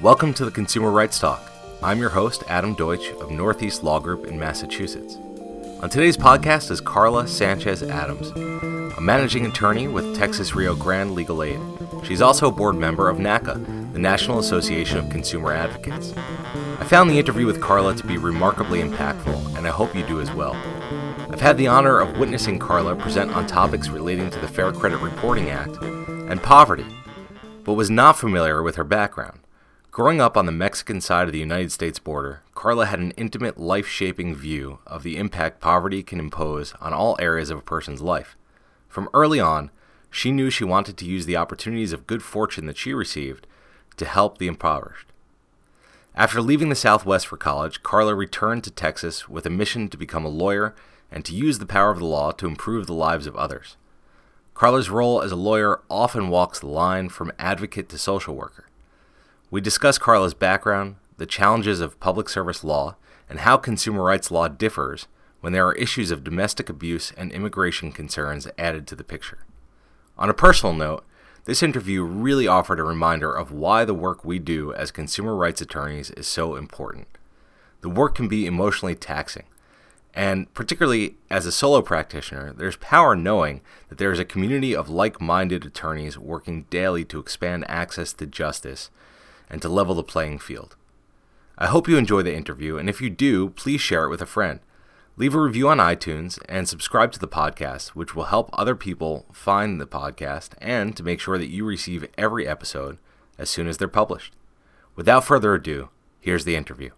Welcome to the Consumer Rights Talk. I'm your host, Adam Deutsch of Northeast Law Group in Massachusetts. On today's podcast is Carla Sanchez Adams, a managing attorney with Texas Rio Grande Legal Aid. She's also a board member of NACA, the National Association of Consumer Advocates. I found the interview with Carla to be remarkably impactful, and I hope you do as well. I've had the honor of witnessing Carla present on topics relating to the Fair Credit Reporting Act and poverty, but was not familiar with her background. Growing up on the Mexican side of the United States border, Carla had an intimate, life shaping view of the impact poverty can impose on all areas of a person's life. From early on, she knew she wanted to use the opportunities of good fortune that she received to help the impoverished. After leaving the Southwest for college, Carla returned to Texas with a mission to become a lawyer and to use the power of the law to improve the lives of others. Carla's role as a lawyer often walks the line from advocate to social worker. We discuss Carla's background, the challenges of public service law, and how consumer rights law differs when there are issues of domestic abuse and immigration concerns added to the picture. On a personal note, this interview really offered a reminder of why the work we do as consumer rights attorneys is so important. The work can be emotionally taxing, and particularly as a solo practitioner, there's power knowing that there is a community of like minded attorneys working daily to expand access to justice and to level the playing field. I hope you enjoy the interview, and if you do, please share it with a friend. Leave a review on iTunes and subscribe to the podcast, which will help other people find the podcast and to make sure that you receive every episode as soon as they're published. Without further ado, here's the interview.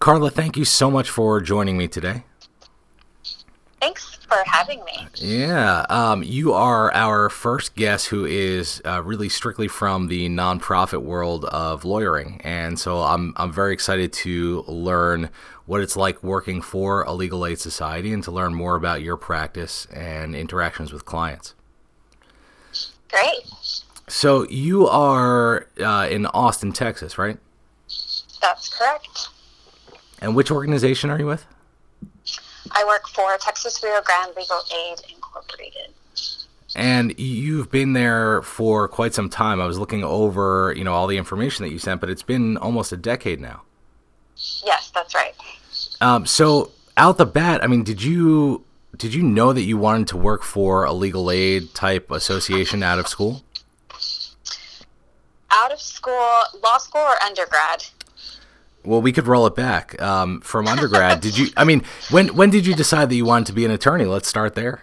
Carla, thank you so much for joining me today. Thanks for having me. Yeah, um, you are our first guest who is uh, really strictly from the nonprofit world of lawyering, and so I'm I'm very excited to learn what it's like working for a legal aid society and to learn more about your practice and interactions with clients. Great. So you are uh, in Austin, Texas, right? That's correct. And which organization are you with? I work for Texas Rio Grande Legal Aid Incorporated. And you've been there for quite some time. I was looking over, you know, all the information that you sent, but it's been almost a decade now. Yes, that's right. Um, so out the bat, I mean, did you did you know that you wanted to work for a legal aid type association out of school? Out of school, law school or undergrad? Well, we could roll it back um, from undergrad. did you? I mean, when when did you decide that you wanted to be an attorney? Let's start there.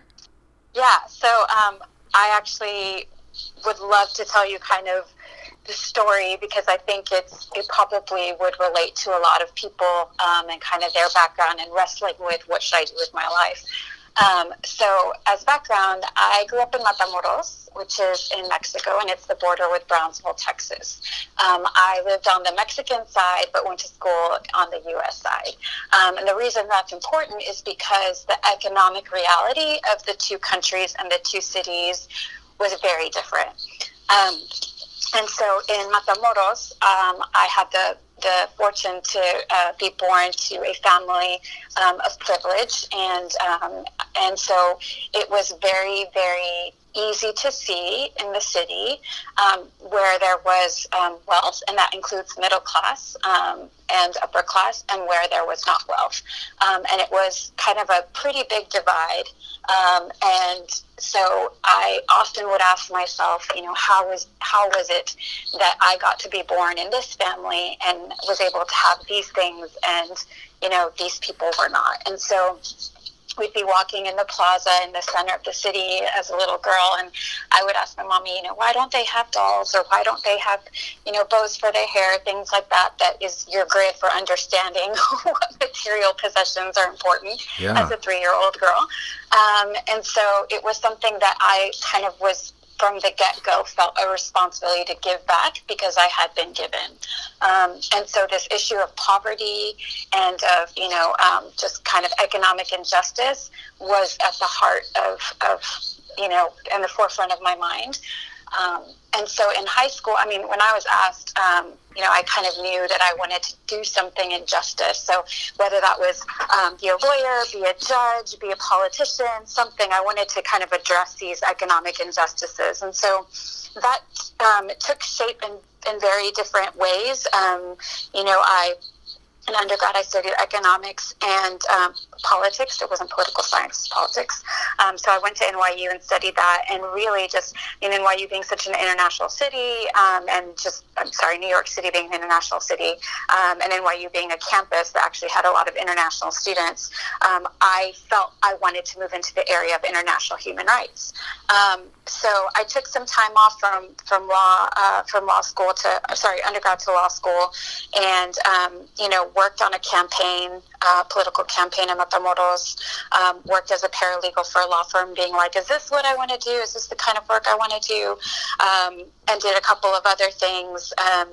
Yeah. So um, I actually would love to tell you kind of the story because I think it's it probably would relate to a lot of people um, and kind of their background and wrestling with what should I do with my life. Um, so, as background, I grew up in Matamoros, which is in Mexico, and it's the border with Brownsville, Texas. Um, I lived on the Mexican side, but went to school on the U.S. side. Um, and the reason that's important is because the economic reality of the two countries and the two cities was very different. Um, and so in Matamoros, um, I had the the fortune to uh, be born to a family um, of privilege, and um, and so it was very very easy to see in the city um, where there was um, wealth, and that includes middle class um, and upper class, and where there was not wealth, um, and it was kind of a pretty big divide, and so I often would ask myself, you know, how was how was it that I got to be born in this family and was able to have these things, and you know, these people were not. And so we'd be walking in the plaza in the center of the city as a little girl, and I would ask my mommy, you know, why don't they have dolls or why don't they have, you know, bows for their hair, things like that. That is your grid for understanding what material possessions are important yeah. as a three-year-old girl. Um, and so it was something that I kind of was from the get go felt a responsibility to give back because I had been given. Um, and so this issue of poverty and of, you know, um, just kind of economic injustice was at the heart of, of you know, in the forefront of my mind. Um, and so in high school, I mean, when I was asked, um, you know, I kind of knew that I wanted to do something in justice. So whether that was um, be a lawyer, be a judge, be a politician, something, I wanted to kind of address these economic injustices. And so that um, took shape in, in very different ways. Um, you know, I in undergrad, I studied economics and um, politics. It wasn't political science, politics. Um, so I went to NYU and studied that, and really just in NYU being such an international city, um, and just I'm sorry, New York City being an international city, um, and NYU being a campus that actually had a lot of international students, um, I felt I wanted to move into the area of international human rights. Um, so I took some time off from from law uh, from law school to sorry undergrad to law school, and you know worked on a campaign, uh, political campaign in Matamoros, um, worked as a paralegal for a law firm, being like, is this what I want to do? Is this the kind of work I want to do? Um, and did a couple of other things. Um,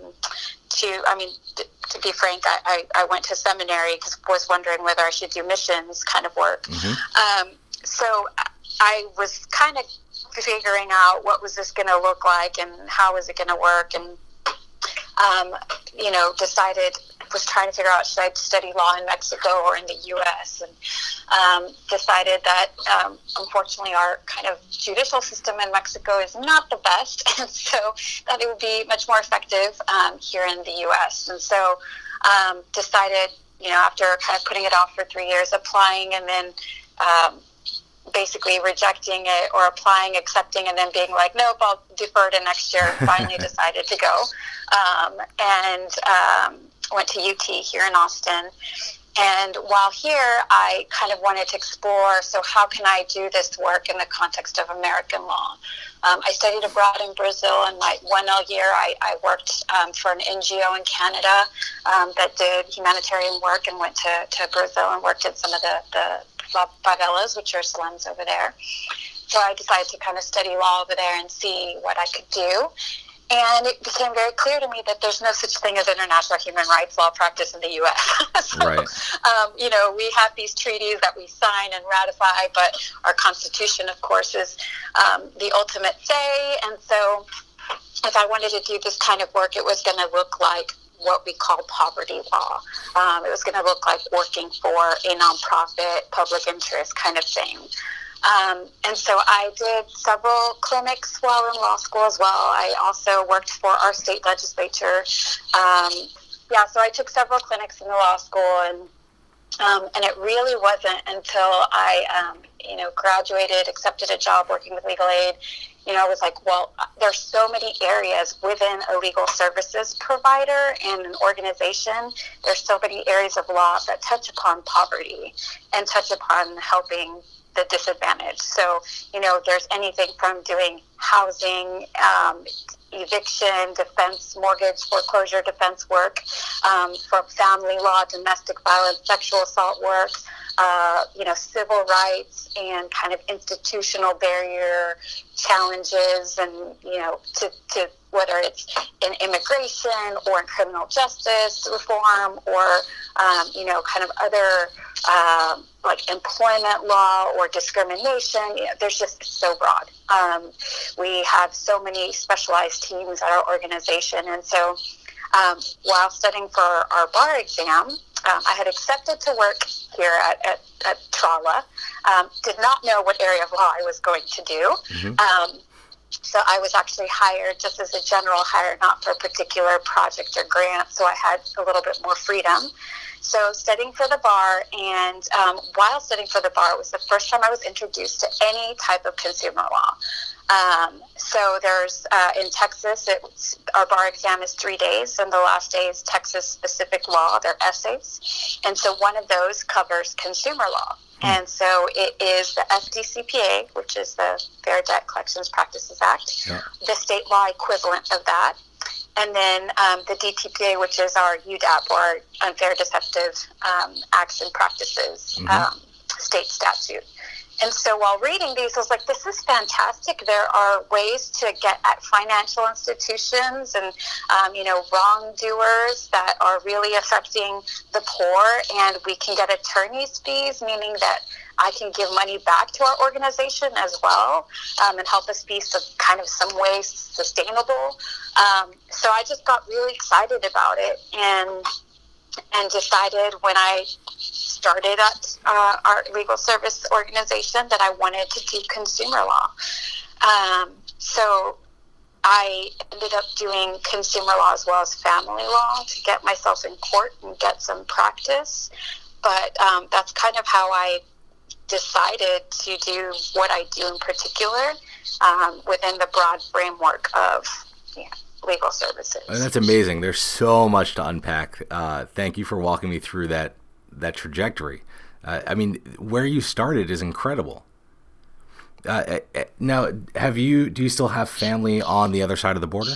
to, I mean, to be frank, I, I, I went to seminary because was wondering whether I should do missions kind of work. Mm-hmm. Um, so I was kind of figuring out what was this going to look like and how was it going to work and um, you know, decided was trying to figure out should I study law in Mexico or in the U.S. and um, decided that um, unfortunately our kind of judicial system in Mexico is not the best, and so that it would be much more effective um, here in the U.S. And so um, decided, you know, after kind of putting it off for three years, applying and then um, basically rejecting it or applying, accepting, and then being like, nope, I'll defer to next year. Finally decided to go. Um, and um, went to UT here in Austin. And while here, I kind of wanted to explore so, how can I do this work in the context of American law? Um, I studied abroad in Brazil, and my one L year, I, I worked um, for an NGO in Canada um, that did humanitarian work and went to, to Brazil and worked in some of the, the favelas, which are slums over there. So I decided to kind of study law over there and see what I could do. And it became very clear to me that there's no such thing as international human rights law practice in the U.S. so, right. um, you know, we have these treaties that we sign and ratify, but our Constitution, of course, is um, the ultimate say. And so, if I wanted to do this kind of work, it was going to look like what we call poverty law. Um, it was going to look like working for a nonprofit, public interest kind of thing. Um, and so I did several clinics while in law school as well. I also worked for our state legislature. Um, yeah, so I took several clinics in the law school, and um, and it really wasn't until I, um, you know, graduated, accepted a job working with legal aid. You know, I was like, well, there's so many areas within a legal services provider and an organization. There's so many areas of law that touch upon poverty and touch upon helping the disadvantaged. So, you know, there's anything from doing housing, um, eviction, defense, mortgage, foreclosure defense work, um, from family law, domestic violence, sexual assault work, uh, you know, civil rights and kind of institutional barrier challenges and, you know, to, to whether it's in immigration or in criminal justice reform or, um, you know, kind of other uh, like employment law or discrimination. You know, there's just so broad. Um, we have so many specialized teams at our organization. And so um, while studying for our bar exam, um, I had accepted to work here at, at, at Trala. Um, did not know what area of law I was going to do. Mm-hmm. Um, so I was actually hired just as a general hire, not for a particular project or grant. So I had a little bit more freedom. So studying for the bar, and um, while studying for the bar, it was the first time I was introduced to any type of consumer law. Um, so there's uh, in Texas, our bar exam is three days, and the last day is Texas specific law. They're essays, and so one of those covers consumer law. Hmm. And so it is the FDCPA, which is the Fair Debt Collections Practices Act, yeah. the state law equivalent of that, and then um, the DTPA, which is our UDAP or Unfair Deceptive um, Acts and Practices mm-hmm. um, state statute. And so while reading these, I was like, this is fantastic. There are ways to get at financial institutions and, um, you know, wrongdoers that are really affecting the poor, and we can get attorney's fees, meaning that I can give money back to our organization as well um, and help us be some, kind of some ways sustainable. Um, so I just got really excited about it and and decided when I started at uh, our legal service organization that I wanted to do consumer law. Um, so I ended up doing consumer law as well as family law to get myself in court and get some practice. But um, that's kind of how I decided to do what I do in particular um, within the broad framework of yeah, legal services. And that's amazing. There's so much to unpack. Uh, thank you for walking me through that that trajectory. Uh, I mean, where you started is incredible. Uh, uh now, have you? Do you still have family on the other side of the border?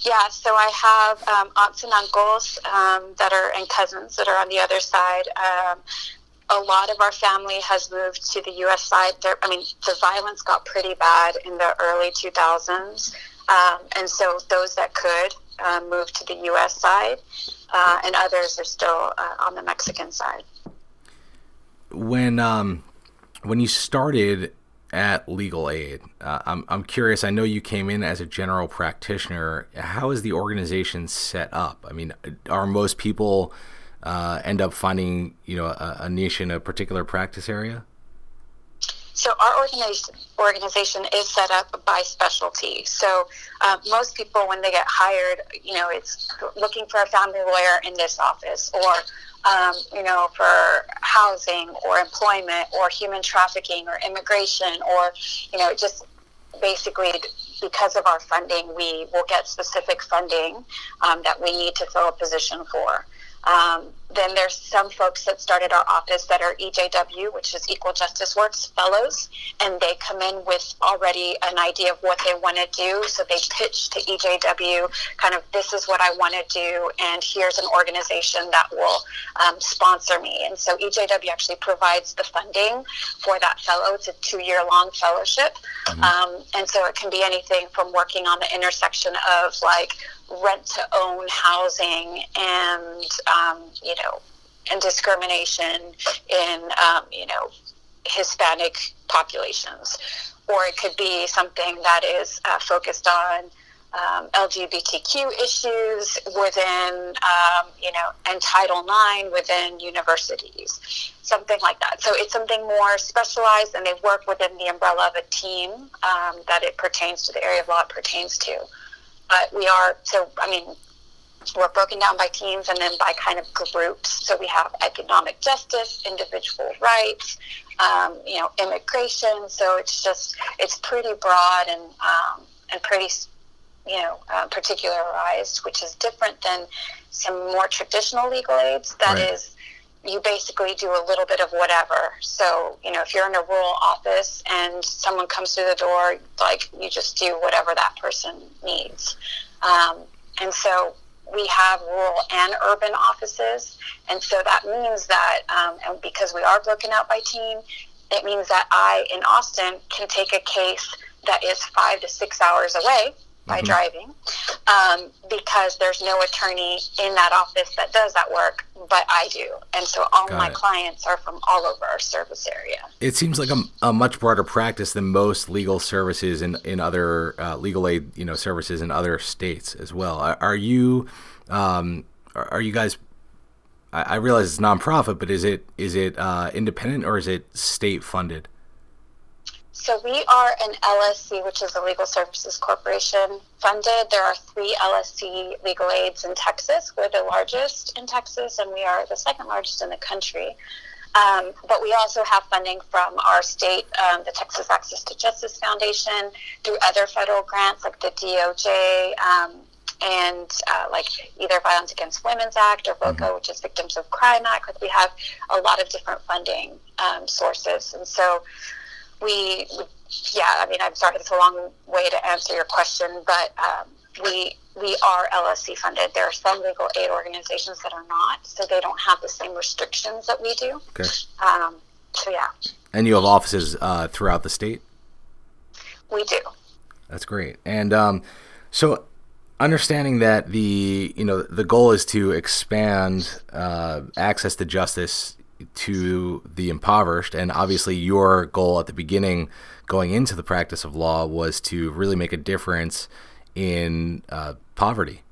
Yeah, so I have um, aunts and uncles um, that are and cousins that are on the other side. Um, a lot of our family has moved to the U.S. side. There, I mean, the violence got pretty bad in the early 2000s, um, and so those that could uh, to the U.S. side, uh, and others are still uh, on the Mexican side. When um, when you started at Legal Aid, uh, I'm I'm curious. I know you came in as a general practitioner. How is the organization set up? I mean, are most people uh, end up finding you know a, a, niche in a particular practice area? So our organization organization is set up by specialty. So uh, most people, when they get hired, you know, it's looking for a family lawyer in this office, or um, you know, for housing or employment or human trafficking or immigration, or you know, just basically because of our funding, we will get specific funding um, that we need to fill a position for. Um, then there's some folks that started our office that are EJW, which is Equal Justice Works fellows, and they come in with already an idea of what they want to do. So they pitch to EJW, kind of, this is what I want to do, and here's an organization that will um, sponsor me. And so EJW actually provides the funding for that fellow. It's a two year long fellowship. Mm-hmm. Um, and so it can be anything from working on the intersection of like rent to own housing and um, you know and discrimination in um, you know Hispanic populations, or it could be something that is uh, focused on um, LGBTQ issues within, um, you know, and Title IX within universities, something like that. So it's something more specialized, and they work within the umbrella of a team um, that it pertains to the area of law it pertains to but we are so i mean we're broken down by teams and then by kind of groups. So we have economic justice individual rights um, you know immigration. So it's just it's pretty broad and um, and pretty you know uh, particularized which is different than some more traditional legal aids. That right. is you basically do a little bit of whatever. So, you know, if you're in a rural office and someone comes through the door, like you just do whatever that person needs. Um, and so we have rural and urban offices. And so that means that, um, and because we are broken out by team, it means that I, in Austin, can take a case that is five to six hours away by mm-hmm. driving um, because there's no attorney in that office that does that work, but I do. And so all Got my it. clients are from all over our service area. It seems like a, a much broader practice than most legal services in, in other uh, legal aid you know services in other states as well. Are, are you um, are, you guys? I, I, realize it's nonprofit, but is it is it uh, independent or is it state funded? So we are an LSC, which is a Legal Services Corporation funded. There are three LSC legal aids in Texas. We're the largest in Texas, and we are the second largest in the country. Um, but we also have funding from our state, um, the Texas Access to Justice Foundation, through other federal grants like the DOJ um, and uh, like either Violence Against Women's Act or VOCA, mm-hmm. which is Victims of Crime Act. Like we have a lot of different funding um, sources, and so we, yeah, I mean, I'm sorry, it's a long way to answer your question, but um, we we are LSC funded. There are some legal aid organizations that are not, so they don't have the same restrictions that we do. Okay. Um, so yeah. And you have offices uh, throughout the state. We do. That's great. And um, so, understanding that the you know the goal is to expand uh, access to justice to the impoverished, and obviously your goal at the beginning, going into the practice of law, was to really make a difference in uh, poverty,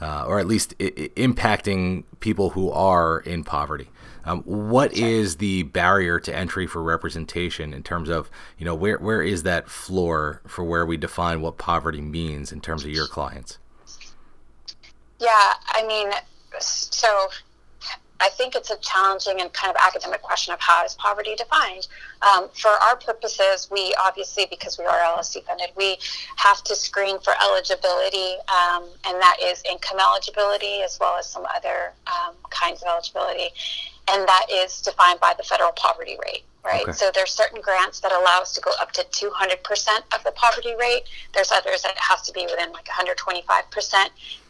uh, or at least I- impacting people who are in poverty. Um, what is the barrier to entry for representation in terms of you know where where is that floor for where we define what poverty means in terms of your clients? Yeah, I mean, so I think it's a challenging and kind of academic question of how is poverty defined. Um, for our purposes, we obviously, because we are LSC funded, we have to screen for eligibility, um, and that is income eligibility as well as some other um, kinds of eligibility, and that is defined by the federal poverty rate right? Okay. So there's certain grants that allow us to go up to 200% of the poverty rate. There's others that has to be within like 125%,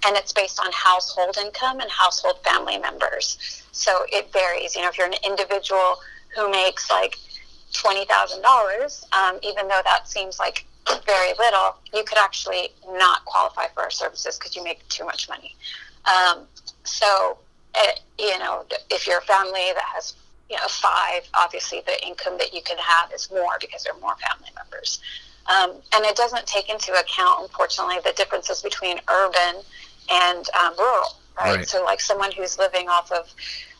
and it's based on household income and household family members. So it varies. You know, if you're an individual who makes like $20,000, um, even though that seems like very little, you could actually not qualify for our services because you make too much money. Um, so, eh, you know, if you're a family that has you know, five, obviously the income that you can have is more because there are more family members. Um, and it doesn't take into account, unfortunately, the differences between urban and um, rural, right? right? So, like someone who's living off of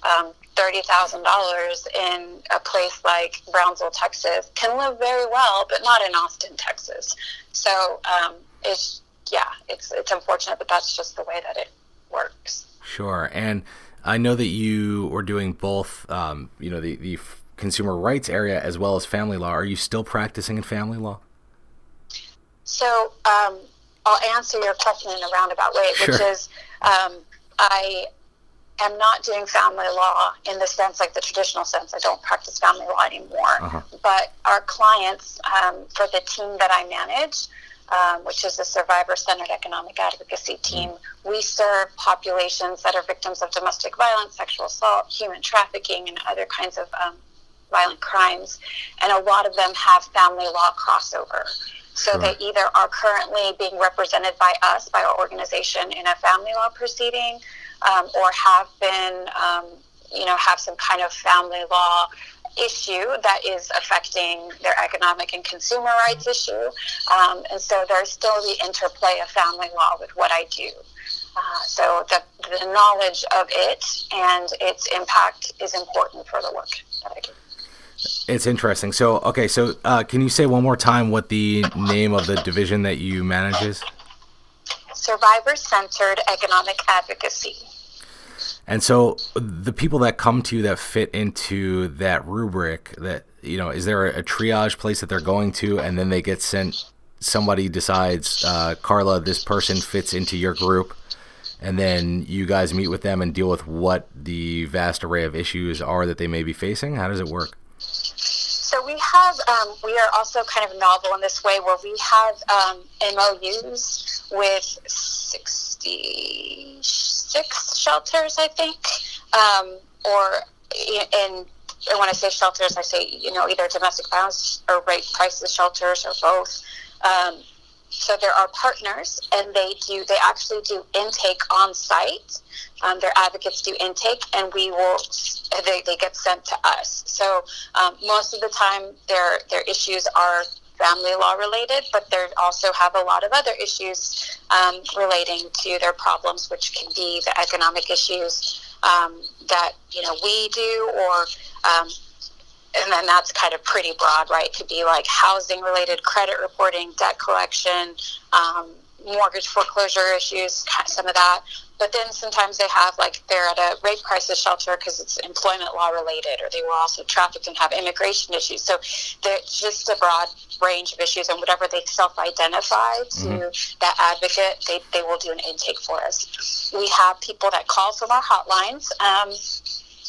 um, $30,000 in a place like Brownsville, Texas, can live very well, but not in Austin, Texas. So, um, it's, yeah, it's, it's unfortunate, but that's just the way that it works. Sure. And I know that you were doing both, um, you know, the, the consumer rights area as well as family law. Are you still practicing in family law? So um, I'll answer your question in a roundabout way, sure. which is um, I am not doing family law in the sense, like the traditional sense. I don't practice family law anymore. Uh-huh. But our clients, um, for the team that I manage, um, which is a survivor centered economic advocacy team. We serve populations that are victims of domestic violence, sexual assault, human trafficking, and other kinds of um, violent crimes. And a lot of them have family law crossover. So sure. they either are currently being represented by us, by our organization, in a family law proceeding, um, or have been, um, you know, have some kind of family law issue that is affecting their economic and consumer rights issue. Um, and so there's still the interplay of family law with what I do. Uh, so the, the knowledge of it and its impact is important for the work that I do. It's interesting. So, okay, so uh, can you say one more time what the name of the division that you manage is? Survivor Centered Economic Advocacy. And so the people that come to you that fit into that rubric, that you know, is there a, triage place that they're going to, and then they get sent? Somebody decides, uh, Carla, this person fits into your group, and then you guys meet with them and deal with what the vast array of issues are that they may be facing. How does it work? So we have, um, we are also kind of novel in this way where we have um, MOUs with 66 shelters, I think, um, or in, and when I say shelters, I say, you know, either domestic violence or rape crisis shelters or both. Um, so there are partners, and they do. They actually do intake on site. Um, their advocates do intake, and we will. They, they get sent to us. So um, most of the time, their their issues are family law related, but they also have a lot of other issues um, relating to their problems, which can be the economic issues um, that you know we do, or um, and then that's kind of pretty broad, right? It could be like housing related credit reporting, debt collection, um, mortgage foreclosure issues, some of that. But then sometimes they have like they're at a rape crisis shelter because it's employment law related, or they were also trafficked and have immigration issues. So there's just a broad range of issues, and whatever they self-identify to mm-hmm. that advocate, they, they will do an intake for us. We have people that call from our hotlines. Um,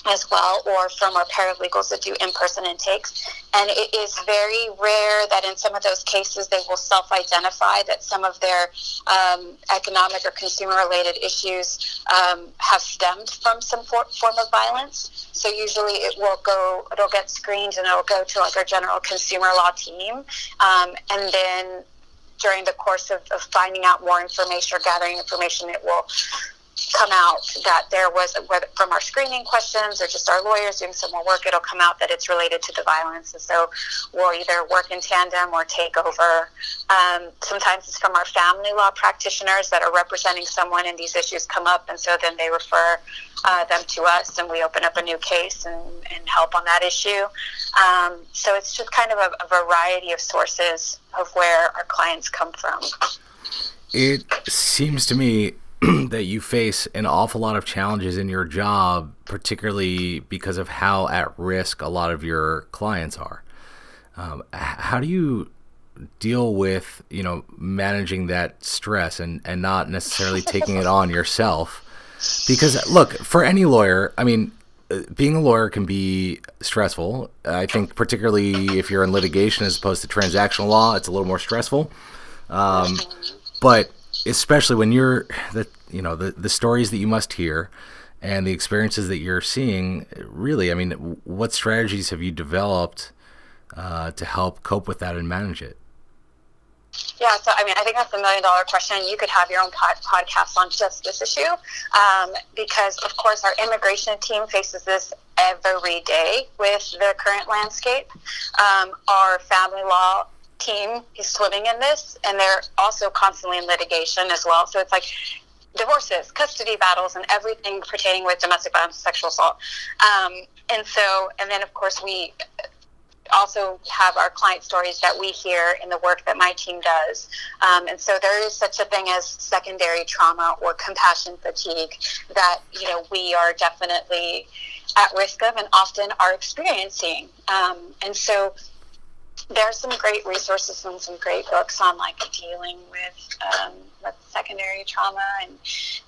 as well, or from our paralegals that do in person intakes. And it is very rare that in some of those cases they will self identify that some of their um, economic or consumer related issues um, have stemmed from some for- form of violence. So usually it will go, it'll get screened and it'll go to like our general consumer law team. Um, and then during the course of, of finding out more information or gathering information, it will come out that there was whether from our screening questions or just our lawyers doing some more work it'll come out that it's related to the violence. And so we'll either work in tandem or take over. Um, sometimes it's from our family law practitioners that are representing someone and these issues come up. And so then they refer uh, them to us and we open up a new case and, and help on that issue. Um, so it's just kind of a, a variety of sources of where our clients come from. It seems to me that you face an awful lot of challenges in your job, particularly because of how at risk a lot of your clients are. Um, how do you deal with you know managing that stress and and not necessarily taking it on yourself? Because look, for any lawyer, I mean, uh, being a lawyer can be stressful. I think particularly if you're in litigation as opposed to transactional law, it's a little more stressful. Um, but especially when you're the you know the the stories that you must hear and the experiences that you're seeing really i mean what strategies have you developed uh, to help cope with that and manage it yeah, so I mean, I think that's a million dollar question. You could have your own pod- podcast on just this issue um, because, of course, our immigration team faces this every day with the current landscape. Um, our family law team is swimming in this, and they're also constantly in litigation as well. So it's like divorces, custody battles, and everything pertaining with domestic violence sexual assault. Um, and so, and then of course we also have our client stories that we hear in the work that my team does. Um, and so there is such a thing as secondary trauma or compassion fatigue that, you know, we are definitely at risk of and often are experiencing. Um, and so there's some great resources and some great books on like dealing with um, with secondary trauma and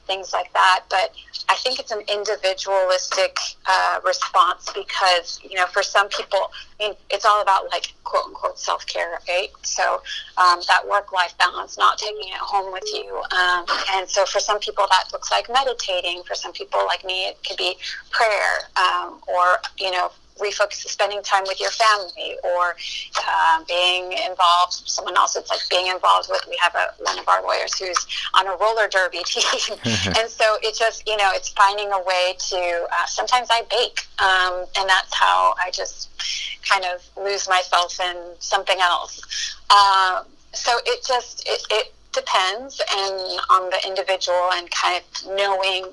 things like that. But I think it's an individualistic uh, response because you know for some people, I mean, it's all about like quote unquote self care, right? So um, that work life balance, not taking it home with you, um, and so for some people that looks like meditating. For some people like me, it could be prayer um, or you know refocus spending time with your family or uh, being involved someone else it's like being involved with we have a, one of our lawyers who's on a roller derby team. And so it's just you know it's finding a way to uh, sometimes i bake um, and that's how i just kind of lose myself in something else. Um, so it just it, it depends and on the individual and kind of knowing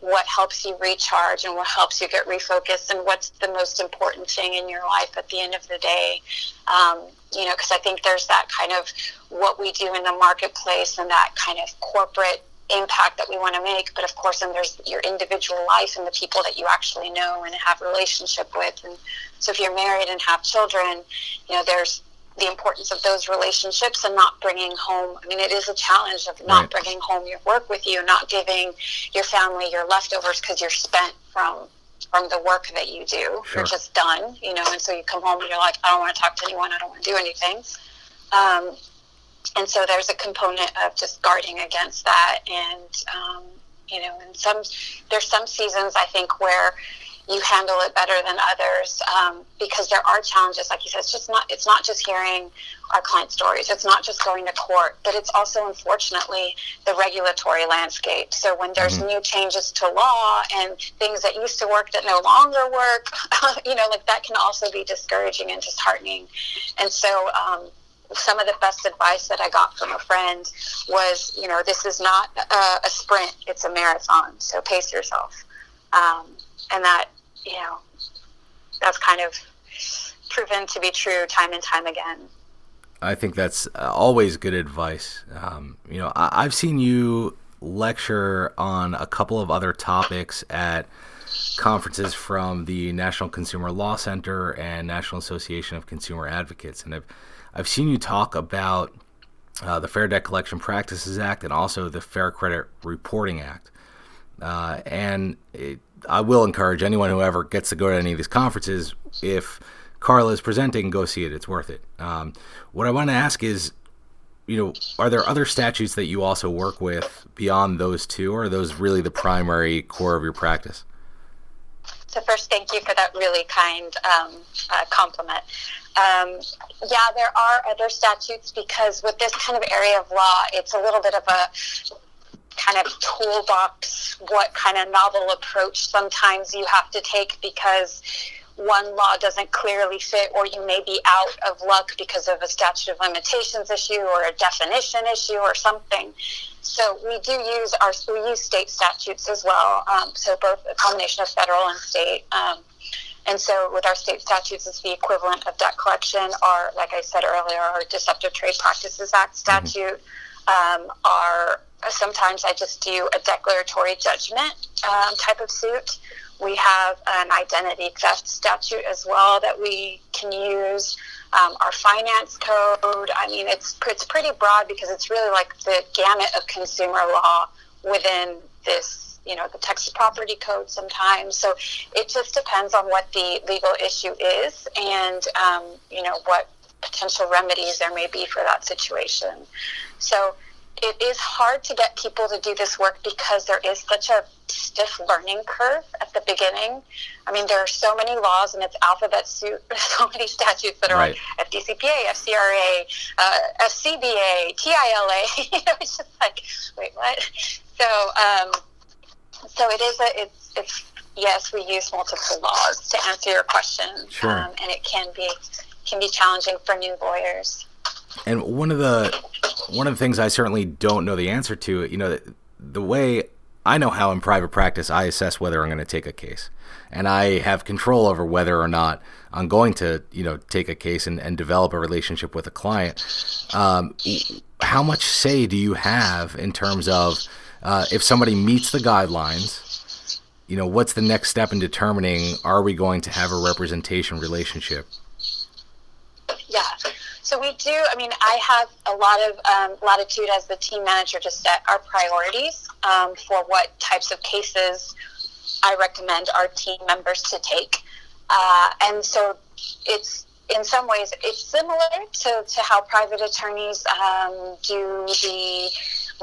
what helps you recharge and what helps you get refocused and what's the most important thing in your life at the end of the day. Um, you know, because I think there's that kind of what we do in the marketplace and that kind of corporate impact that we want to make but of course then there's your individual life and the people that you actually know and have relationship with and so if you're married and have children you know there's the importance of those relationships and not bringing home. I mean, it is a challenge of not right. bringing home your work with you, not giving your family your leftovers because you're spent from from the work that you do. Sure. You're just done, you know, and so you come home and you're like, I don't want to talk to anyone. I don't want to do anything. Um, and so there's a component of just guarding against that. And, um, you know, and some, there's some seasons I think where you handle it better than others um, because there are challenges like you said it's just not it's not just hearing our client stories it's not just going to court but it's also unfortunately the regulatory landscape so when there's mm-hmm. new changes to law and things that used to work that no longer work you know like that can also be discouraging and disheartening and so um, some of the best advice that I got from a friend was, you know, this is not a, a sprint; it's a marathon. So pace yourself, um, and that you know, that's kind of proven to be true time and time again. I think that's uh, always good advice. Um, you know, I- I've seen you lecture on a couple of other topics at conferences from the National Consumer Law Center and National Association of Consumer Advocates, and I've I've seen you talk about uh, the Fair Debt Collection Practices Act and also the Fair Credit Reporting Act. Uh, and it, I will encourage anyone who ever gets to go to any of these conferences, if Carla is presenting, go see it. It's worth it. Um, what I want to ask is, you know, are there other statutes that you also work with beyond those two, or are those really the primary core of your practice? So first, thank you for that really kind um, uh, compliment. Um, yeah, there are other statutes because with this kind of area of law, it's a little bit of a kind of toolbox, what kind of novel approach sometimes you have to take because one law doesn't clearly fit, or you may be out of luck because of a statute of limitations issue or a definition issue or something. So we do use our we use state statutes as well. Um, so both a combination of federal and state. Um, and so with our state statutes, it's the equivalent of debt collection. Our, like I said earlier, our Deceptive Trade Practices Act mm-hmm. statute. Mm-hmm. Um, our sometimes I just do a declaratory judgment um, type of suit. We have an identity theft statute as well that we can use. Um, our finance code. I mean, it's it's pretty broad because it's really like the gamut of consumer law within this. You know, the Texas Property Code sometimes. So it just depends on what the legal issue is and um, you know what potential remedies there may be for that situation. So it is hard to get people to do this work because there is such a stiff learning curve at the beginning. I mean, there are so many laws and it's alphabet soup. so many statutes that are right. like FDCPA, FCRA, uh, FCBA, TILA. you know, it's just like, wait, what? So, um, so it is a, it's, it's, yes, we use multiple laws to answer your question. Sure. Um, and it can be, can be challenging for new lawyers. And one of the one of the things I certainly don't know the answer to, you know, the, way I know how in private practice I assess whether I'm going to take a case, and I have control over whether or not I'm going to, you know, take a case and, and develop a relationship with a client. Um, how much say do you have in terms of uh, if somebody meets the guidelines? You know, what's the next step in determining are we going to have a representation relationship? So we do. I mean, I have a lot of um, latitude as the team manager to set our priorities um, for what types of cases I recommend our team members to take, uh, and so it's in some ways it's similar to, to how private attorneys um, do the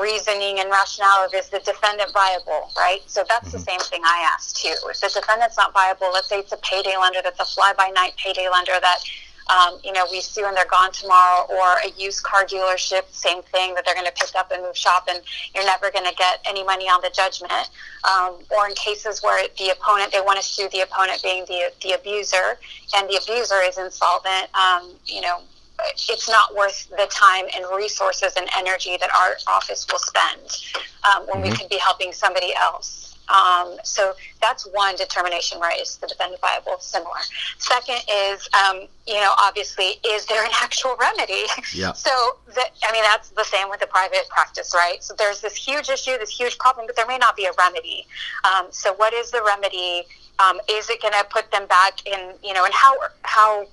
reasoning and rationale of is the defendant viable, right? So that's mm-hmm. the same thing I ask too. If the defendant's not viable, let's say it's a payday lender that's a fly by night payday lender that um, you know, we sue and they're gone tomorrow, or a used car dealership, same thing that they're going to pick up and move shop, and you're never going to get any money on the judgment. Um, or in cases where the opponent, they want to sue the opponent being the the abuser, and the abuser is insolvent. Um, you know, it's not worth the time and resources and energy that our office will spend um, when mm-hmm. we could be helping somebody else. Um, so that's one determination, right? Is the defendant viable? Similar. Second is, um, you know, obviously, is there an actual remedy? Yeah. So, that, I mean, that's the same with the private practice, right? So there's this huge issue, this huge problem, but there may not be a remedy. Um, so, what is the remedy? Um, is it going to put them back in, you know, and how how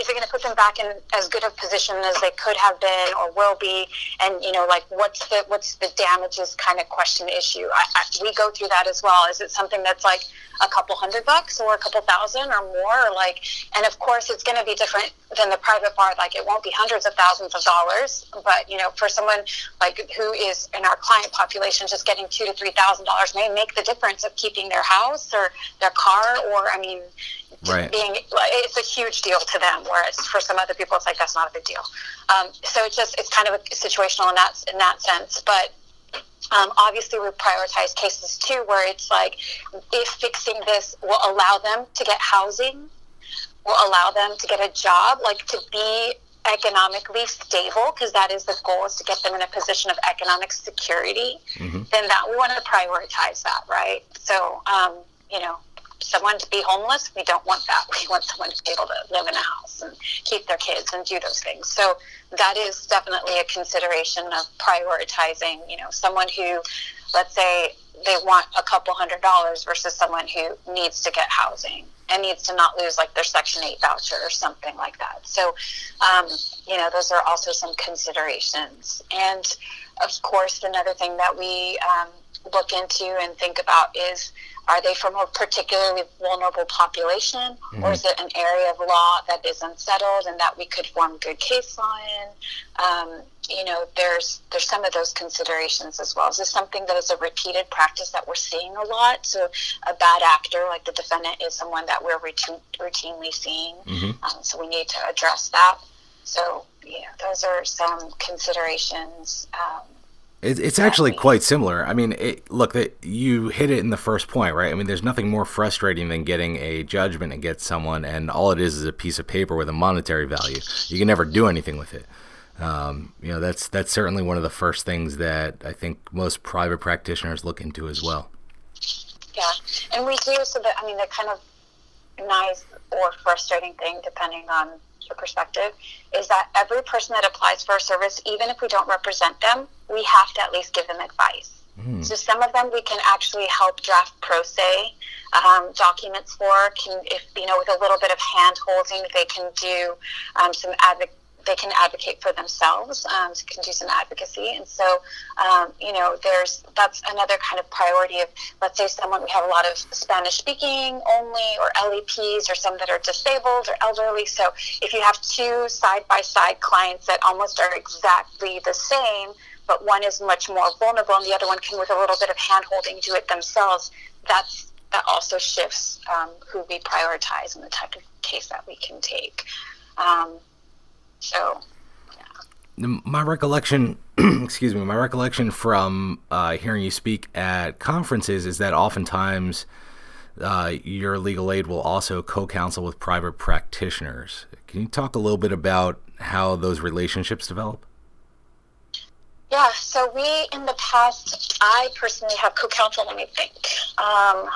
is it going to put them back in as good a position as they could have been or will be? And you know, like what's the what's the damages kind of question issue? I, I, we go through that as well. Is it something that's like a couple hundred bucks or a couple thousand or more? Or like, and of course, it's going to be different than the private bar. Like, it won't be hundreds of thousands of dollars, but you know, for someone like who is in our client population, just getting two to three thousand dollars may make the difference of keeping their house or their car, or I mean, right. being it's a huge deal to them whereas for some other people it's like that's not a big deal um, so it's just it's kind of a situational in that in that sense but um, obviously we prioritize cases too where it's like if fixing this will allow them to get housing will allow them to get a job like to be economically stable because that is the goal is to get them in a position of economic security mm-hmm. then that we want to prioritize that right so um, you know someone to be homeless. We don't want that. We want someone to be able to live in a house and keep their kids and do those things. So that is definitely a consideration of prioritizing, you know, someone who, let's say, they want a couple hundred dollars versus someone who needs to get housing and needs to not lose like their Section 8 voucher or something like that. So, um, you know, those are also some considerations. And of course, another thing that we um, look into and think about is are they from a particularly vulnerable population? Mm-hmm. or is it an area of law that is unsettled and that we could form good case law in um, you know there's there's some of those considerations as well. Is this something that is a repeated practice that we're seeing a lot? So a bad actor like the defendant is someone that we're routine, routinely seeing. Mm-hmm. um, so we need to address that. So yeah those are some considerations um, it, it's actually quite similar. I mean, it, look, that you hit it in the first point, right? I mean, there's nothing more frustrating than getting a judgment against someone, and all it is is a piece of paper with a monetary value. You can never do anything with it. Um, you know, that's that's certainly one of the first things that I think most private practitioners look into as well. Yeah, and we do so that I mean, the kind of nice or frustrating thing, depending on your perspective, is that every person that applies for a service, even if we don't represent them, we have to at least give them advice. Mm. So some of them we can actually help draft pro se um, documents for. Can if you know with a little bit of hand holding, they can do um, some advocacy they can advocate for themselves, um, can do some advocacy. And so, um, you know, there's that's another kind of priority of, let's say, someone we have a lot of Spanish speaking only, or LEPs, or some that are disabled or elderly. So, if you have two side by side clients that almost are exactly the same, but one is much more vulnerable, and the other one can, with a little bit of hand holding, do it themselves. That's that also shifts um, who we prioritize and the type of case that we can take. Um, so, yeah. My recollection, excuse me, my recollection from uh, hearing you speak at conferences is that oftentimes uh, your legal aid will also co-counsel with private practitioners. Can you talk a little bit about how those relationships develop? Yeah, so we in the past, I personally have co-counsel. Let me think. Um,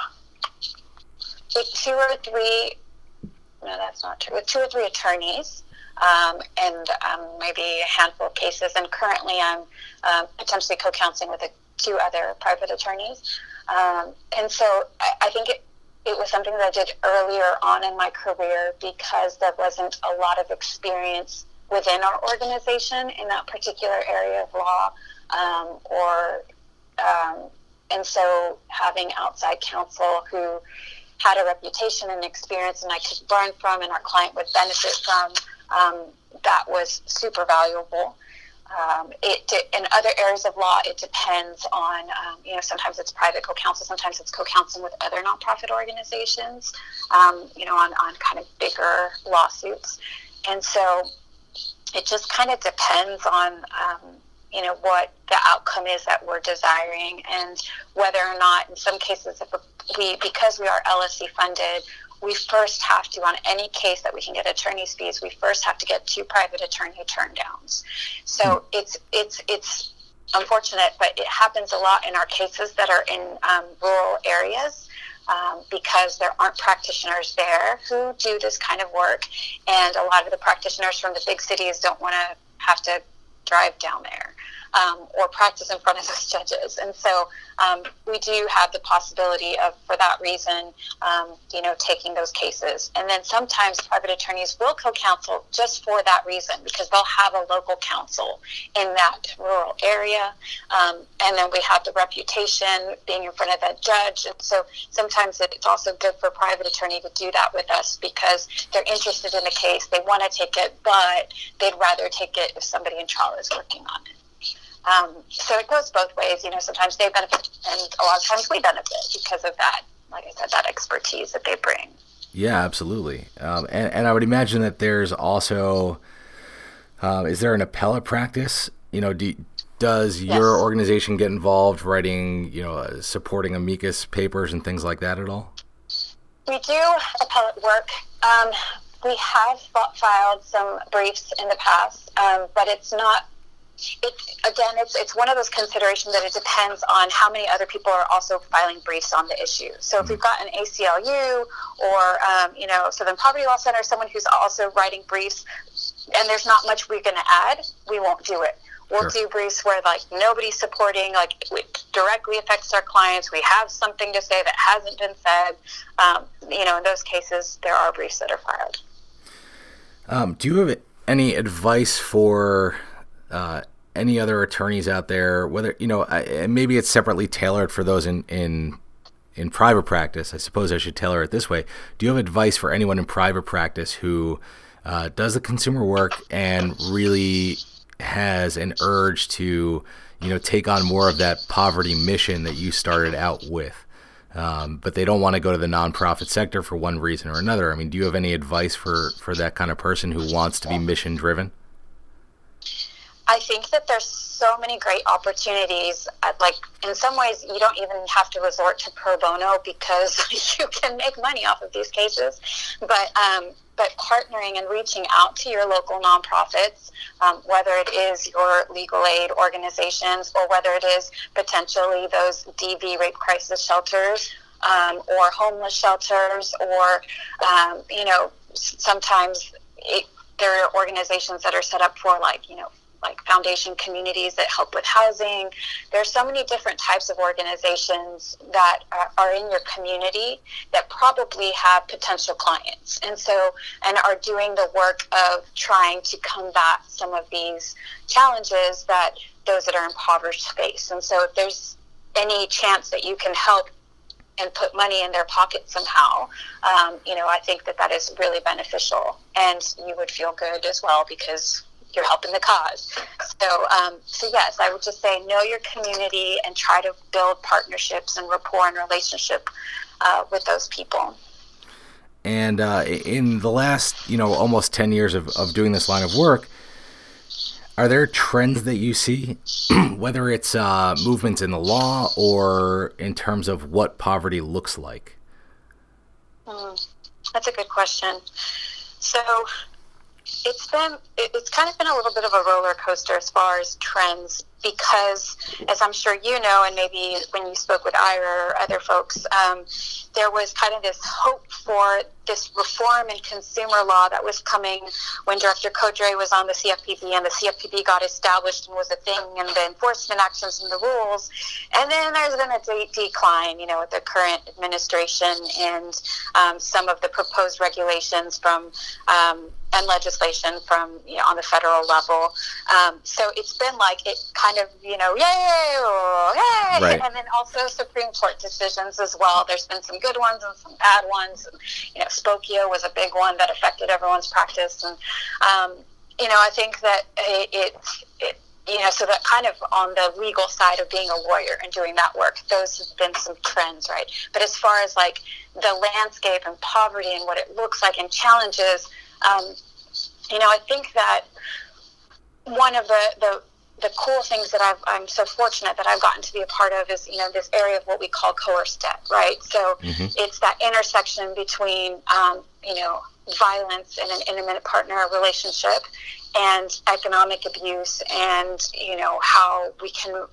with two or three, no, that's not true. With two or three attorneys, um, and um, maybe a handful of cases. And currently, I'm uh, potentially co-counseling with a, two other private attorneys. Um, and so I, I think it, it was something that I did earlier on in my career because there wasn't a lot of experience within our organization in that particular area of law, um, or um, and so having outside counsel who had a reputation and experience and I could learn from and our client would benefit from um, that was super valuable. Um, it in other areas of law, it depends on um, you know sometimes it's private co-counsel, sometimes it's co-counseling with other nonprofit organizations, um, you know on, on kind of bigger lawsuits, and so it just kind of depends on um, you know what the outcome is that we're desiring and whether or not in some cases if we because we are LSC funded we first have to, on any case that we can get attorney's fees, we first have to get two private attorney turn downs. So mm. it's it's it's unfortunate, but it happens a lot in our cases that are in um, rural areas. Um, because there aren't practitioners there who do this kind of work, and a lot of the practitioners from the big cities don't want to have to drive down there um, or practice in front of those judges. And so um, we do have the possibility of, for that reason, um, you know, taking those cases. And then sometimes private attorneys will co-counsel just for that reason because they'll have a local counsel in that rural area. Um, and then we have the reputation being in front of that judge. And so sometimes it's also good for a private attorney to do that with us because they're interested in the case, they want to take it, but they'd rather take it if somebody in trial is working on it. Um, so it goes both ways. You know, sometimes they benefit, and a lot of times we benefit because of that. Like I said, that expertise that they bring. Yeah, absolutely. Um, and, and I would imagine that there's also, uh, is there an appellate practice? You know, do, does yes. your organization get involved writing, you know, uh, supporting amicus papers and things like that at all? We do appellate work. Um, we have filed some briefs in the past, um, but it's not it's again, it's it's one of those considerations that it depends on how many other people are also filing briefs on the issue. So if we've got an ACLU or um, you know Southern Poverty Law Center, someone who's also writing briefs, and there's not much we're going to add, we won't do it. We'll sure. do briefs where like nobody's supporting, like it directly affects our clients. We have something to say that hasn't been said. Um, you know, in those cases, there are briefs that are filed. Um, do you have any advice for uh, any other attorneys out there, whether you know, maybe it's separately tailored for those in in in private practice. I suppose I should tailor it this way. Do you have advice for anyone in private practice who uh, does the consumer work and really has an urge to, you know, take on more of that poverty mission that you started out with? Um, but they don't want to go to the nonprofit sector for one reason or another. I mean, do you have any advice for for that kind of person who wants to be mission driven? I think that there's so many great opportunities. Uh, like in some ways, you don't even have to resort to pro bono because you can make money off of these cases. But um, but partnering and reaching out to your local nonprofits, um, whether it is your legal aid organizations or whether it is potentially those DV rape crisis shelters um, or homeless shelters, or um, you know sometimes it, there are organizations that are set up for like you know like foundation communities that help with housing. There's so many different types of organizations that are, are, in your community that probably have potential clients, and so and are doing the work of trying to combat some of these challenges that those that are impoverished face. And so, if there's any chance that you can help and put money in their pocket somehow, um, you know, I think that that is really beneficial, and you would feel good as well because you're helping the cause. So, um, so yes, I would just say know your community and try to build partnerships and rapport and relationship uh, with those people. And uh, in the last, you know, almost ten years of, of doing this line of work, are there trends that you see, whether it's uh, movements in the law or in terms of what poverty looks like? Mm, that's a good question. So, it's been it's kind of been a little bit of a roller coaster as far as trends because as i'm sure you know and maybe when you spoke with ira or other folks um, there was kind of this hope for this reform in consumer law that was coming when director Cordray was on the cfpb and the cfpb got established and was a thing and the enforcement actions and the rules and then there's been a de- decline you know with the current administration and um, some of the proposed regulations from um, and legislation from you know, on the federal level. Um, so it's been like it kind of you know yay, yay, right. and then also Supreme Court decisions as well. There's been some good ones and some bad ones. And, you know, Spokeo was a big one that affected everyone's practice, and um, you know I think that it, it you know, so that kind of on the legal side of being a lawyer and doing that work, those have been some trends, right? But as far as like the landscape and poverty and what it looks like and challenges, um, you know, I think that one of the, the the cool things that i am so fortunate that I've gotten to be a part of is, you know, this area of what we call coerced debt, right? So mm-hmm. it's that intersection between, um, you know, violence in an intimate partner relationship and economic abuse and, you know, how we can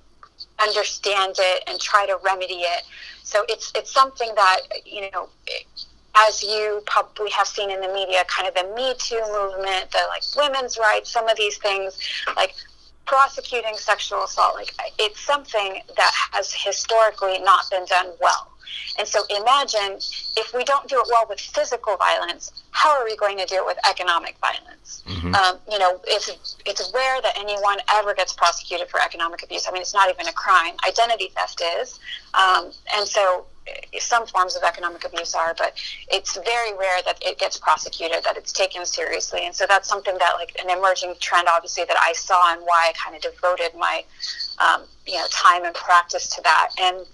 understand it and try to remedy it. So it's, it's something that, you know, as you probably have seen in the media, kind of the Me Too movement, the like women's rights, some of these things, like prosecuting sexual assault, like it's something that has historically not been done well. And so imagine if we don't do it well with physical violence, how are we going to do it with economic violence? Mm-hmm. Um, you know, it's it's rare that anyone ever gets prosecuted for economic abuse. I mean, it's not even a crime. Identity theft is, um, and so some forms of economic abuse are, but it's very rare that it gets prosecuted, that it's taken seriously. And so that's something that, like, an emerging trend, obviously, that I saw and why I kind of devoted my, um, you know, time and practice to that. And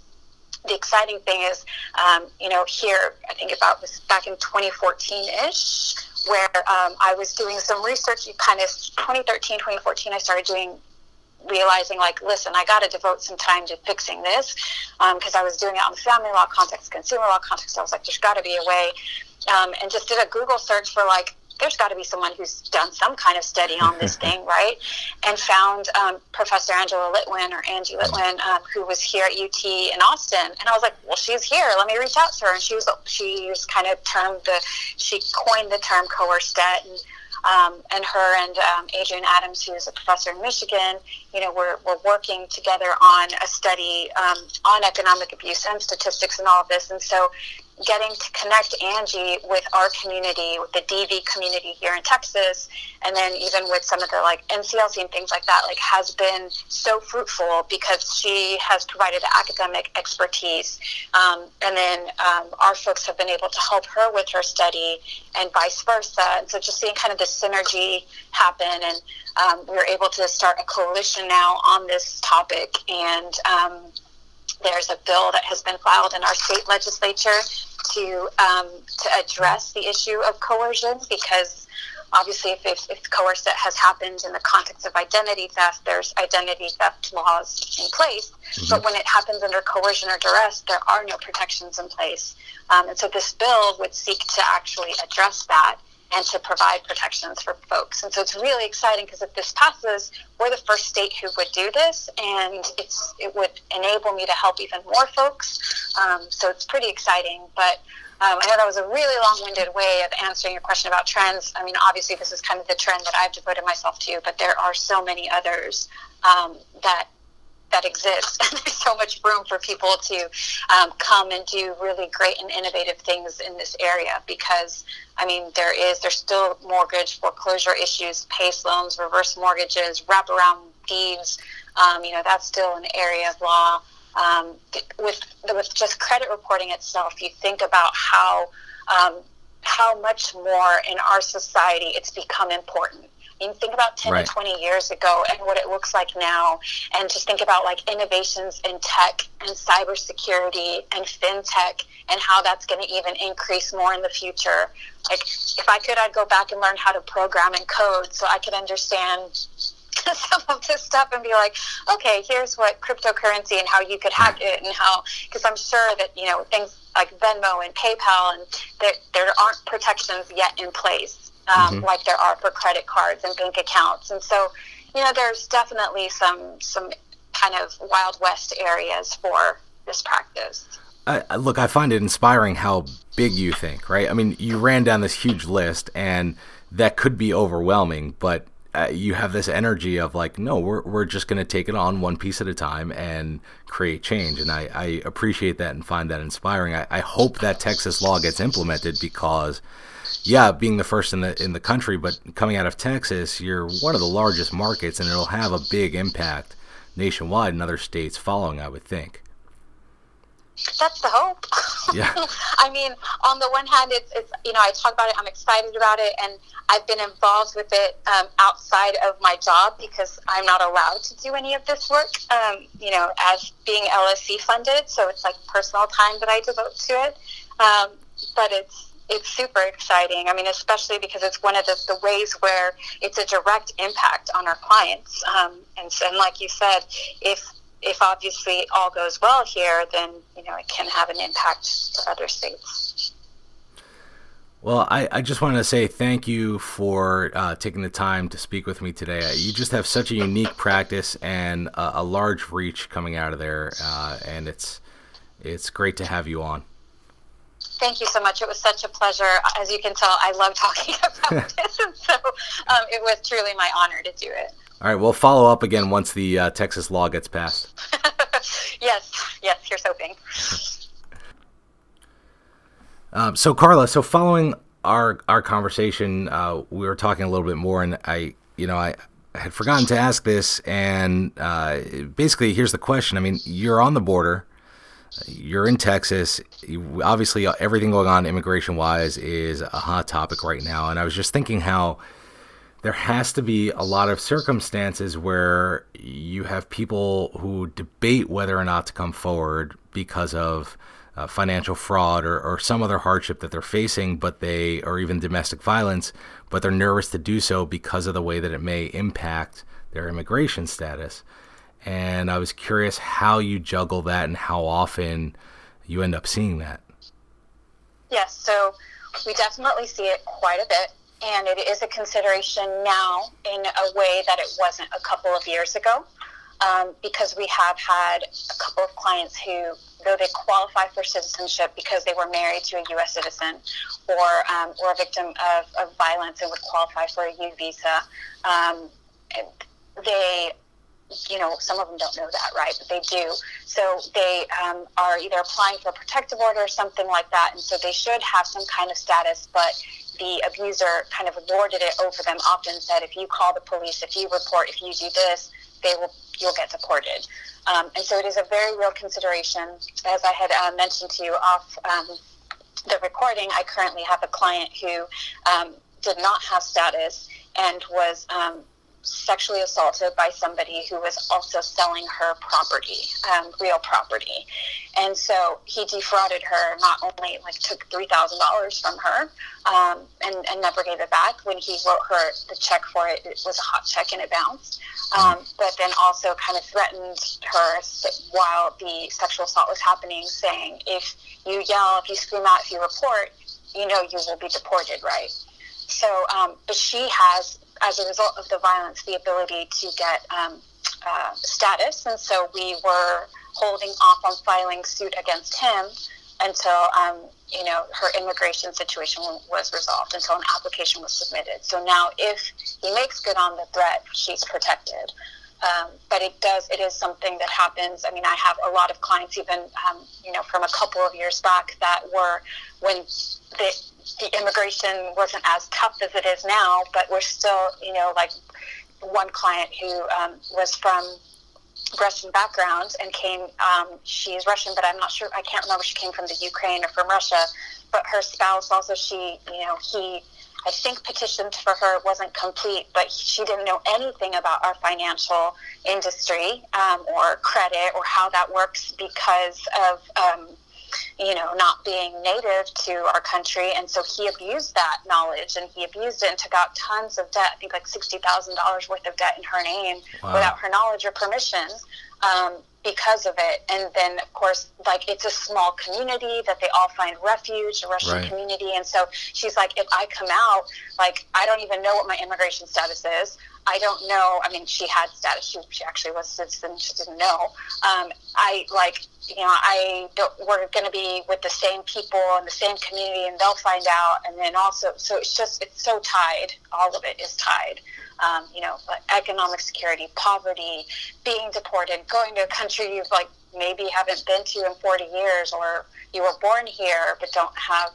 the exciting thing is, um, you know, here, I think about was back in 2014 ish, where um, I was doing some research, kind of 2013, 2014, I started doing realizing like listen i got to devote some time to fixing this because um, i was doing it on the family law context consumer law context. I was like there's got to be a way. Um, and just did a google search for like there's got to be someone who's done some kind of study on this thing, right? And found um, Professor Angela Littwin or Angie Littwin, um, who was here at UT in Austin. And I was like, well, she's here. Let me reach out to her. And she was she was kind of termed the she coined the term coerced debt and um, and her and um, Adrienne Adams, who's a professor in Michigan, you know, we're, we're working together on a study um, on economic abuse and statistics and all of this. And so getting to connect Angie with our community, with the DV community here in Texas, and then even with some of the like NCLC and things like that, like has been so fruitful because she has provided academic expertise, um, and then um, our folks have been able to help her with her study, and vice versa. And so just seeing kind of the synergy happen, and um, we were able to start a coalition now on this topic, and um, there's a bill that has been filed in our state legislature to um, to address the issue of coercion because obviously if, if, if coercion has happened in the context of identity theft there's identity theft laws in place. Mm-hmm. but when it happens under coercion or duress there are no protections in place. Um, and so this bill would seek to actually address that and to provide protections for folks. And so it's really exciting because if this passes, we're the first state who would do this, and it's it would enable me to help even more folks. Um, so it's pretty exciting. But um, I know that was a really long-winded way of answering your question about trends. I mean, obviously, this is kind of the trend that I've devoted myself to, but there are so many others um, that that exists. And there's so much room for people to um, come and do really great and innovative things in this area because, I mean, there is, there's still mortgage foreclosure issues, PACE loans, reverse mortgages, wraparound deeds. Um, you know, that's still an area of law. Um, with, with just credit reporting itself, you think about how, um, how much more in our society it's become important you think about 10 right. to 20 years ago and what it looks like now, and just think about like innovations in tech and cybersecurity and fintech and how that's going to even increase more in the future. Like, if I could, I'd go back and learn how to program and code so I could understand some of this stuff and be like, okay, here's what cryptocurrency and how you could hack it and how, because I'm sure that, you know, things like Venmo and PayPal and that there aren't protections yet in place um, mm-hmm. like there are for credit cards and bank accounts. And so, you know, there's definitely some some kind of wild west areas for this practice. I, look, I find it inspiring how big you think, right? I mean, you ran down this huge list, and that could be overwhelming, but uh, you have this energy of like, no, we're, we're just going to take it on one piece at a time and create change. And I, I appreciate that and find that inspiring. I, I hope that Texas law gets implemented because yeah, being the first in the in the country, but coming out of Texas, you're one of the largest markets, and it'll have a big impact nationwide in other states following. I would think. That's the hope. Yeah. I mean, on the one hand, it's, it's you know I talk about it, I'm excited about it, and I've been involved with it um, outside of my job because I'm not allowed to do any of this work. Um, you know, as being LSC funded, so it's like personal time that I devote to it. Um, but it's it's super exciting. I mean, especially because it's one of the, the ways where it's a direct impact on our clients. Um, and, and like you said, if if obviously all goes well here, then you know it can have an impact for other states. Well, I, I just wanted to say thank you for uh, taking the time to speak with me today. You just have such a unique practice and a, a large reach coming out of there, uh, and it's it's great to have you on. Thank you so much. It was such a pleasure. As you can tell, I love talking about this, and so um, it was truly my honor to do it. All right, we'll follow up again once the uh, Texas law gets passed. yes, yes, here's hoping. Um, so, Carla, so following our our conversation, uh, we were talking a little bit more, and I, you know, I, I had forgotten to ask this, and uh, basically, here's the question. I mean, you're on the border you're in Texas. You, obviously, uh, everything going on immigration wise is a hot topic right now. And I was just thinking how there has to be a lot of circumstances where you have people who debate whether or not to come forward because of uh, financial fraud or, or some other hardship that they're facing, but they, or even domestic violence, but they're nervous to do so because of the way that it may impact their immigration status and I was curious how you juggle that and how often you end up seeing that. Yes, so we definitely see it quite a bit, and it is a consideration now in a way that it wasn't a couple of years ago. Um, because we have had a couple of clients who, though they qualify for citizenship because they were married to a U.S. citizen or um, or a victim of, of violence and would qualify for a U visa, um, they you know, some of them don't know that, right? But they do. So they um, are either applying for a protective order or something like that, and so they should have some kind of status, but the abuser kind of lorded it over them. Often said, if you call the police, if you report, if you do this, they will you'll get deported. Um, and so it is a very real consideration. As I had uh, mentioned to you off um, the recording, I currently have a client who um, did not have status and was um, sexually assaulted by somebody who was also selling her property, um, real property. And so he defrauded her, not only like took $3,000 from her um, and, and never gave it back. When he wrote her the check for it, it was a hot check and it bounced. Um, but then also kind of threatened her while the sexual assault was happening, saying, if you yell, if you scream out, if you report, you know you will be deported, right? So, um, but she has as a result of the violence, the ability to get um, uh, status. And so we were holding off on filing suit against him until um, you know her immigration situation was resolved, until an application was submitted. So now, if he makes good on the threat, she's protected. Um, but it does it is something that happens i mean i have a lot of clients even um, you know from a couple of years back that were when the the immigration wasn't as tough as it is now, but we're still, you know, like one client who um, was from Russian background and came. Um, she's Russian, but I'm not sure. I can't remember. She came from the Ukraine or from Russia. But her spouse also, she, you know, he, I think petitioned for her. It wasn't complete, but she didn't know anything about our financial industry um, or credit or how that works because of um, you know, not being native to our country. And so he abused that knowledge and he abused it and took out tons of debt, I think like $60,000 worth of debt in her name wow. without her knowledge or permission. Um, because of it. And then, of course, like it's a small community that they all find refuge, a Russian right. community. And so she's like, if I come out, like, I don't even know what my immigration status is. I don't know. I mean, she had status. She, she actually was a citizen. She didn't know. Um, I like, you know, I don't, we're going to be with the same people in the same community, and they'll find out. And then also, so it's just it's so tied. All of it is tied. Um, you know, economic security, poverty, being deported, going to a country you've like maybe haven't been to in 40 years, or you were born here but don't have,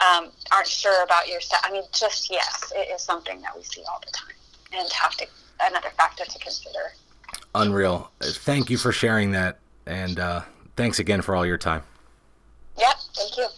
um, aren't sure about your. I mean, just yes, it is something that we see all the time and have to another factor to consider. Unreal. Thank you for sharing that, and uh, thanks again for all your time. Yep. Thank you.